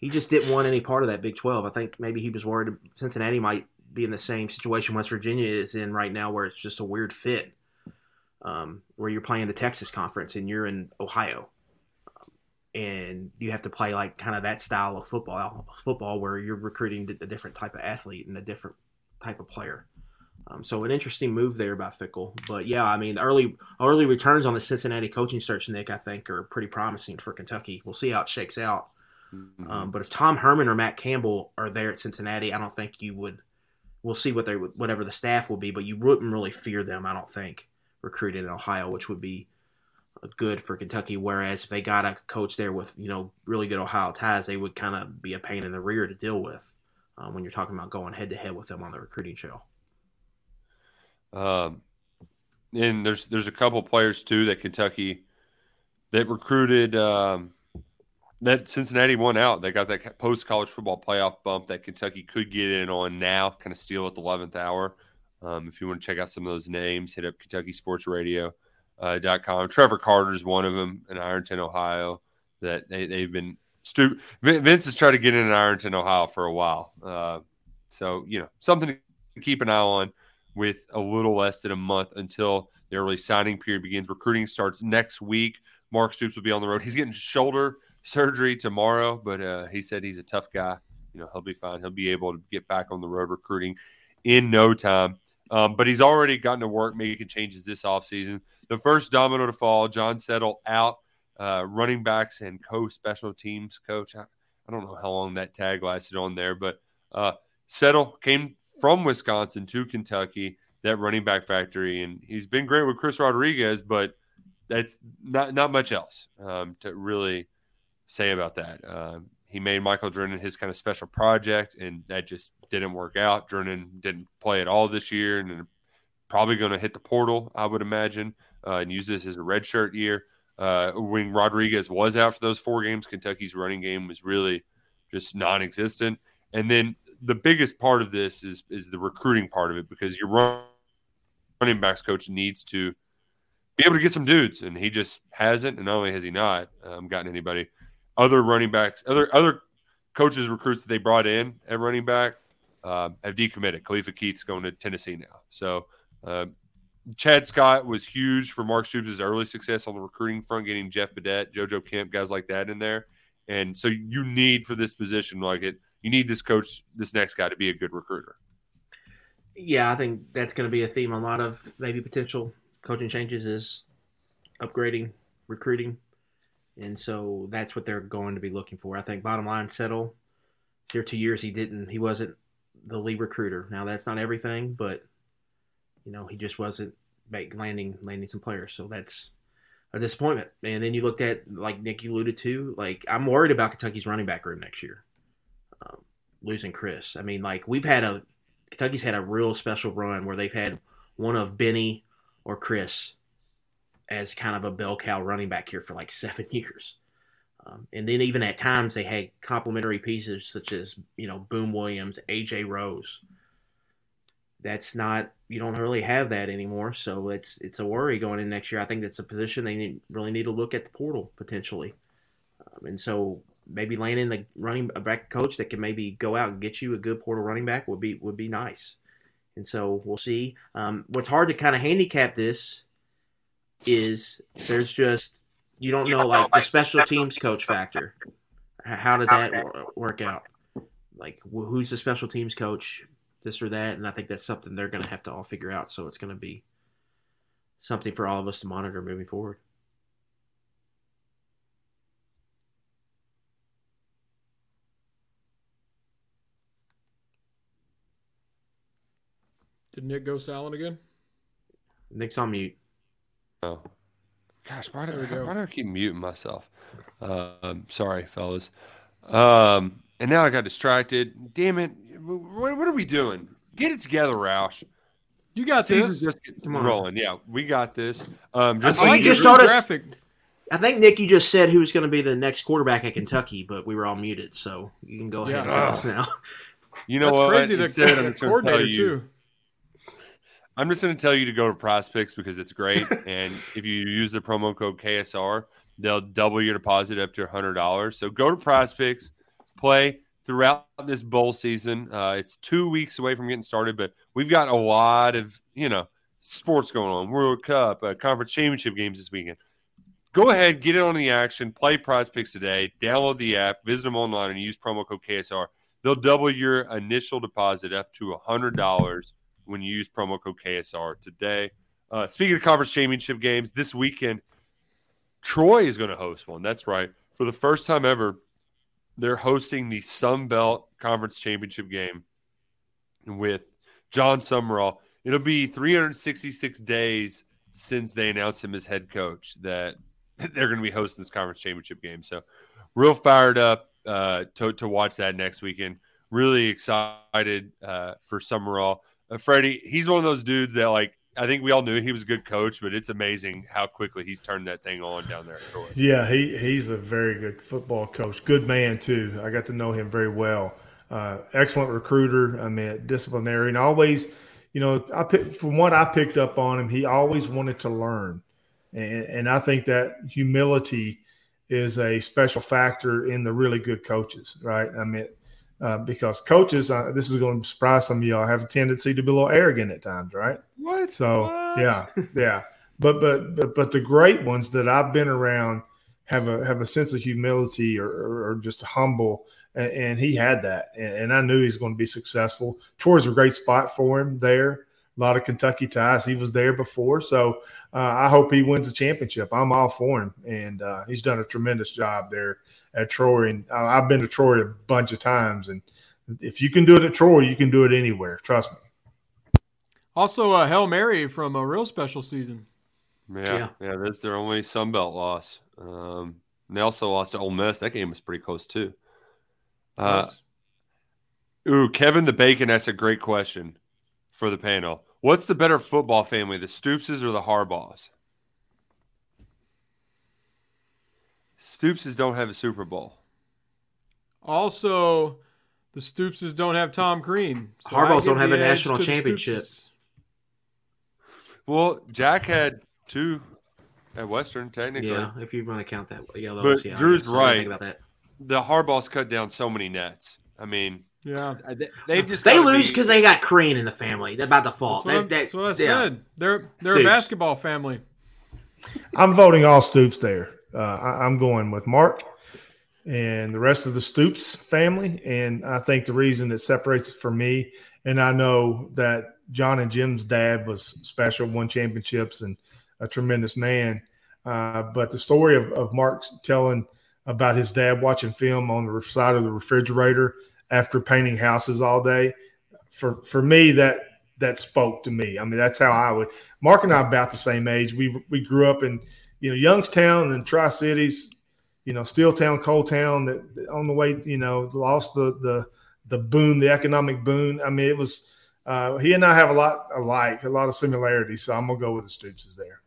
he just didn't want any part of that Big Twelve. I think maybe he was worried Cincinnati might be in the same situation West Virginia is in right now, where it's just a weird fit, um, where you're playing the Texas Conference and you're in Ohio, and you have to play like kind of that style of football, football where you're recruiting a different type of athlete and a different type of player. Um, so an interesting move there by Fickell, But yeah, I mean, early early returns on the Cincinnati coaching search, Nick, I think are pretty promising for Kentucky. We'll see how it shakes out. Mm-hmm. Um, but if Tom Herman or Matt Campbell are there at Cincinnati, I don't think you would. We'll see what they whatever the staff will be, but you wouldn't really fear them. I don't think recruited in Ohio, which would be good for Kentucky. Whereas if they got a coach there with you know really good Ohio ties, they would kind of be a pain in the rear to deal with um, when you're talking about going head to head with them on the recruiting trail. Um, and there's there's a couple players too that Kentucky that recruited um, that Cincinnati won out. They got that post college football playoff bump that Kentucky could get in on now, kind of steal at the eleventh hour. Um, if you want to check out some of those names, hit up Kentucky Sports Radio. Uh, .com. Trevor Carter is one of them in Ironton, Ohio. That they, they've been stu- Vince has tried to get in Ironton, Ohio for a while. Uh, so you know something to keep an eye on with a little less than a month until the early signing period begins. Recruiting starts next week. Mark Stoops will be on the road. He's getting shoulder surgery tomorrow, but uh, he said he's a tough guy. You know, he'll be fine. He'll be able to get back on the road recruiting in no time. Um, but he's already gotten to work making changes this offseason. The first domino to fall, John Settle out, uh, running backs and co special teams coach. I, I, don't know how long that tag lasted on there, but uh, Settle came from Wisconsin to Kentucky, that running back factory, and he's been great with Chris Rodriguez, but that's not not much else um, to really say about that. Um, he made Michael Drennen his kind of special project, and that just didn't work out. Drennen didn't play at all this year, and probably going to hit the portal, I would imagine, uh, and use this as a redshirt year. Uh, when Rodriguez was out for those four games, Kentucky's running game was really just non-existent. And then the biggest part of this is is the recruiting part of it because your running backs coach needs to be able to get some dudes, and he just hasn't. And not only has he not um, gotten anybody, other running backs, other other coaches recruits that they brought in at running back uh, have decommitted. Khalifa Keith's going to Tennessee now, so. Uh, Chad Scott was huge for Mark Stoops' early success on the recruiting front, getting Jeff Badet, JoJo Kemp, guys like that in there. And so you need for this position, like it, you need this coach, this next guy, to be a good recruiter. Yeah, I think that's going to be a theme. A lot of maybe potential coaching changes is upgrading recruiting, and so that's what they're going to be looking for. I think bottom line, settle. Here two years, he didn't. He wasn't the lead recruiter. Now that's not everything, but you know he just wasn't landing landing some players. So that's a disappointment. And then you looked at like Nick you alluded to, like I'm worried about Kentucky's running back room next year um, losing Chris. I mean, like we've had a Kentucky's had a real special run where they've had one of Benny or Chris as kind of a bell cow running back here for like seven years. Um, and then even at times they had complementary pieces such as you know Boom Williams, AJ Rose. That's not you don't really have that anymore, so it's it's a worry going in next year. I think that's a position they need, really need to look at the portal potentially, um, and so maybe landing the running back coach that can maybe go out and get you a good portal running back would be would be nice. And so we'll see. Um, what's hard to kind of handicap this is there's just you don't know like the special teams coach factor. How does that work out? Like who's the special teams coach, this or that, and I think that's something they're going to have to all figure out. So it's going to be something for all of us to monitor moving forward. Did Nick go silent again? Nick's on mute. Oh, gosh, why do, I, why do I keep muting myself? Um, sorry, fellas. Um, and now I got distracted. Damn it! What, what are we doing? Get it together, Roush. You got Season's this. just rolling. Yeah, we got this. Um, I just think just told us- I think Nick, you just said who was going to be the next quarterback at Kentucky, but we were all muted, so you can go ahead Yeah. and tell us now. You know That's what? crazy. The, Instead, I'm the coordinator too. I'm just going to tell you to go to PrizePicks because it's great. and if you use the promo code KSR, they'll double your deposit up to $100. So go to PrizePicks, play throughout this bowl season. Uh, it's two weeks away from getting started, but we've got a lot of, you know, sports going on World Cup, uh, conference championship games this weekend. Go ahead, get in on the action, play PrizePicks today, download the app, visit them online, and use promo code KSR. They'll double your initial deposit up to $100 when you use promo code KSR today. Uh, speaking of conference championship games, this weekend, Troy is going to host one. That's right. For the first time ever, they're hosting the Sun Belt Conference Championship game with Jon Sumrall. It'll be 366 days since they announced him as head coach that they're going to be hosting this conference championship game. So, real fired up uh, to, to watch that next weekend. Really excited uh, for Sumrall. Uh, Freddie, he's one of those dudes that, like, I think we all knew he was a good coach, but it's amazing how quickly he's turned that thing on down there at. Yeah, he he's a very good football coach. Good man too. I got to know him very well. Uh, excellent recruiter. I mean, disciplinary, and always, you know, I pick, from what I picked up on him, he always wanted to learn, and, and I think that humility is a special factor in the really good coaches, right? I mean, uh, because coaches, uh, this is going to surprise some of y'all, have a tendency to be a little arrogant at times, right? What? So What? yeah, yeah. But but but but the great ones that I've been around have a have a sense of humility or, or, or just humble, and, and he had that, and, and I knew he was going to be successful. Troy's a great spot for him there. A lot of Kentucky ties. He was there before, so uh, I hope he wins the championship. I'm all for him, and uh, he's done a tremendous job there at Troy. And uh, I've been to Troy a bunch of times, and if you can do it at Troy, you can do it anywhere. Trust me. Also, uh, Hail Mary from a real special season. Yeah, Yeah. yeah, that's their only Sun Belt loss. Um, they also lost to Ole Miss. That game was pretty close too. Uh, Yes. ooh, Kevin the Bacon asked a great question for the panel. What's the better football family, the Stoopses or the Harbaughs? Stoopses don't have a Super Bowl. Also, the Stoopses don't have Tom Crean. So Harbaughs don't have a national championship. Well, Jack had two at Western, technically. Yeah, if you want to count that. Yeah, But yeah, Drew's guess. I didn't right. Think about that. The Harbaughs cut down so many nets. I mean, Yeah. they, they've just They gotta lose be- because they got Crean in the family. They're by default. That's what, They- I, they- that's what I yeah. said. They're they're a basketball family. I'm voting all Stoops there. Uh, I, I'm going with Mark and the rest of the Stoops family. And I think the reason it separates it for me, and I know that John and Jim's dad was special, won championships, and a tremendous man. Uh, but the story of, of Mark telling about his dad watching film on the side of the refrigerator after painting houses all day, for for me that that spoke to me. I mean, that's how I would. Mark and I about the same age. We we grew up in you know Youngstown and Tri Cities, you know Steeltown, Coal Town. That on the way, you know, lost the the the boom, the economic boom. I mean, it was. Uh, he and I have a lot alike, a lot of similarities. So I'm gonna go with the Stoopses there.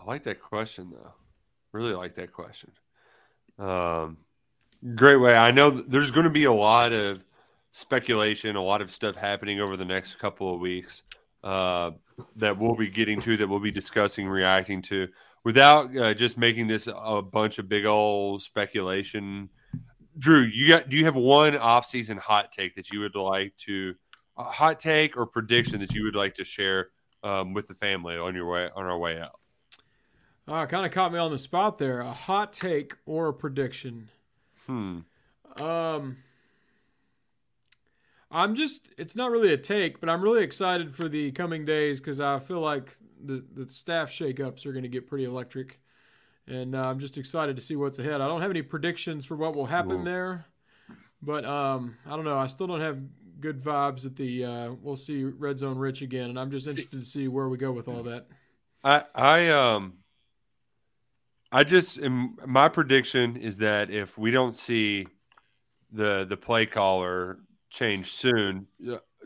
I like that question though. Really like that question. Um, great way. I know there's going to be a lot of speculation, a lot of stuff happening over the next couple of weeks uh, that we'll be getting to, that we'll be discussing, reacting to, without uh, just making this a bunch of big old speculation. Drew, you got? Do you have one off-season hot take that you would like to, a hot take or prediction that you would like to share um, with the family on your way on our way out? Oh, kind of caught me on the spot there. A hot take or a prediction? Hmm. Um, I'm just, it's not really a take, but I'm really excited for the coming days because I feel like the, the staff shakeups are going to get pretty electric. And uh, I'm just excited to see what's ahead. I don't have any predictions for what will happen Whoa. there, but um, I don't know. I still don't have good vibes at the, uh, we'll see Red Zone Rich again. And I'm just interested to see where we go with all that. I I um I just am, my prediction is that if we don't see the the play caller change soon,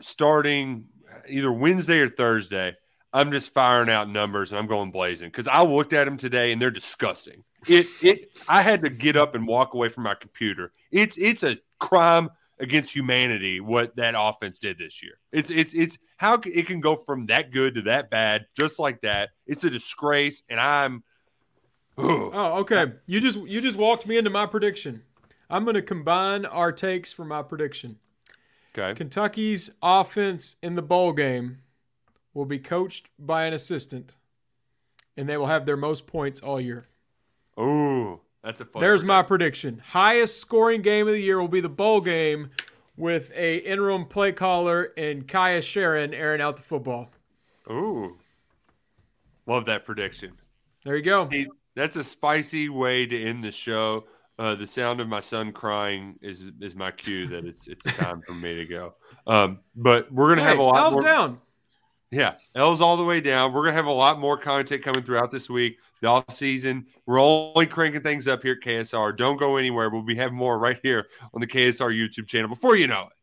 starting either Wednesday or Thursday, I'm just firing out numbers and I'm going blazing because I looked at them today and they're disgusting. It it I had to get up and walk away from my computer. It's it's a crime against humanity what that offense did this year. It's it's it's how it can go from that good to that bad just like that. It's a disgrace, and I'm. Ugh. Oh, okay. You just you just walked me into my prediction. I'm going to combine our takes for my prediction. Okay. Kentucky's offense in the bowl game will be coached by an assistant, and they will have their most points all year. Oh, that's a fun. There's my prediction. Highest scoring game of the year will be the bowl game with a interim play caller and Kaiya Sheron airing out the football. Ooh, love that prediction. There you go. Hey, that's a spicy way to end the show. Uh, the sound of my son crying is is my cue that it's it's time for me to go. Um, but we're gonna have a lot L's more. down. Yeah, L's all the way down. We're gonna have a lot more content coming throughout this week. The off season, we're only cranking things up here at KSR. Don't go anywhere. We'll be having more right here on the KSR YouTube channel before you know it.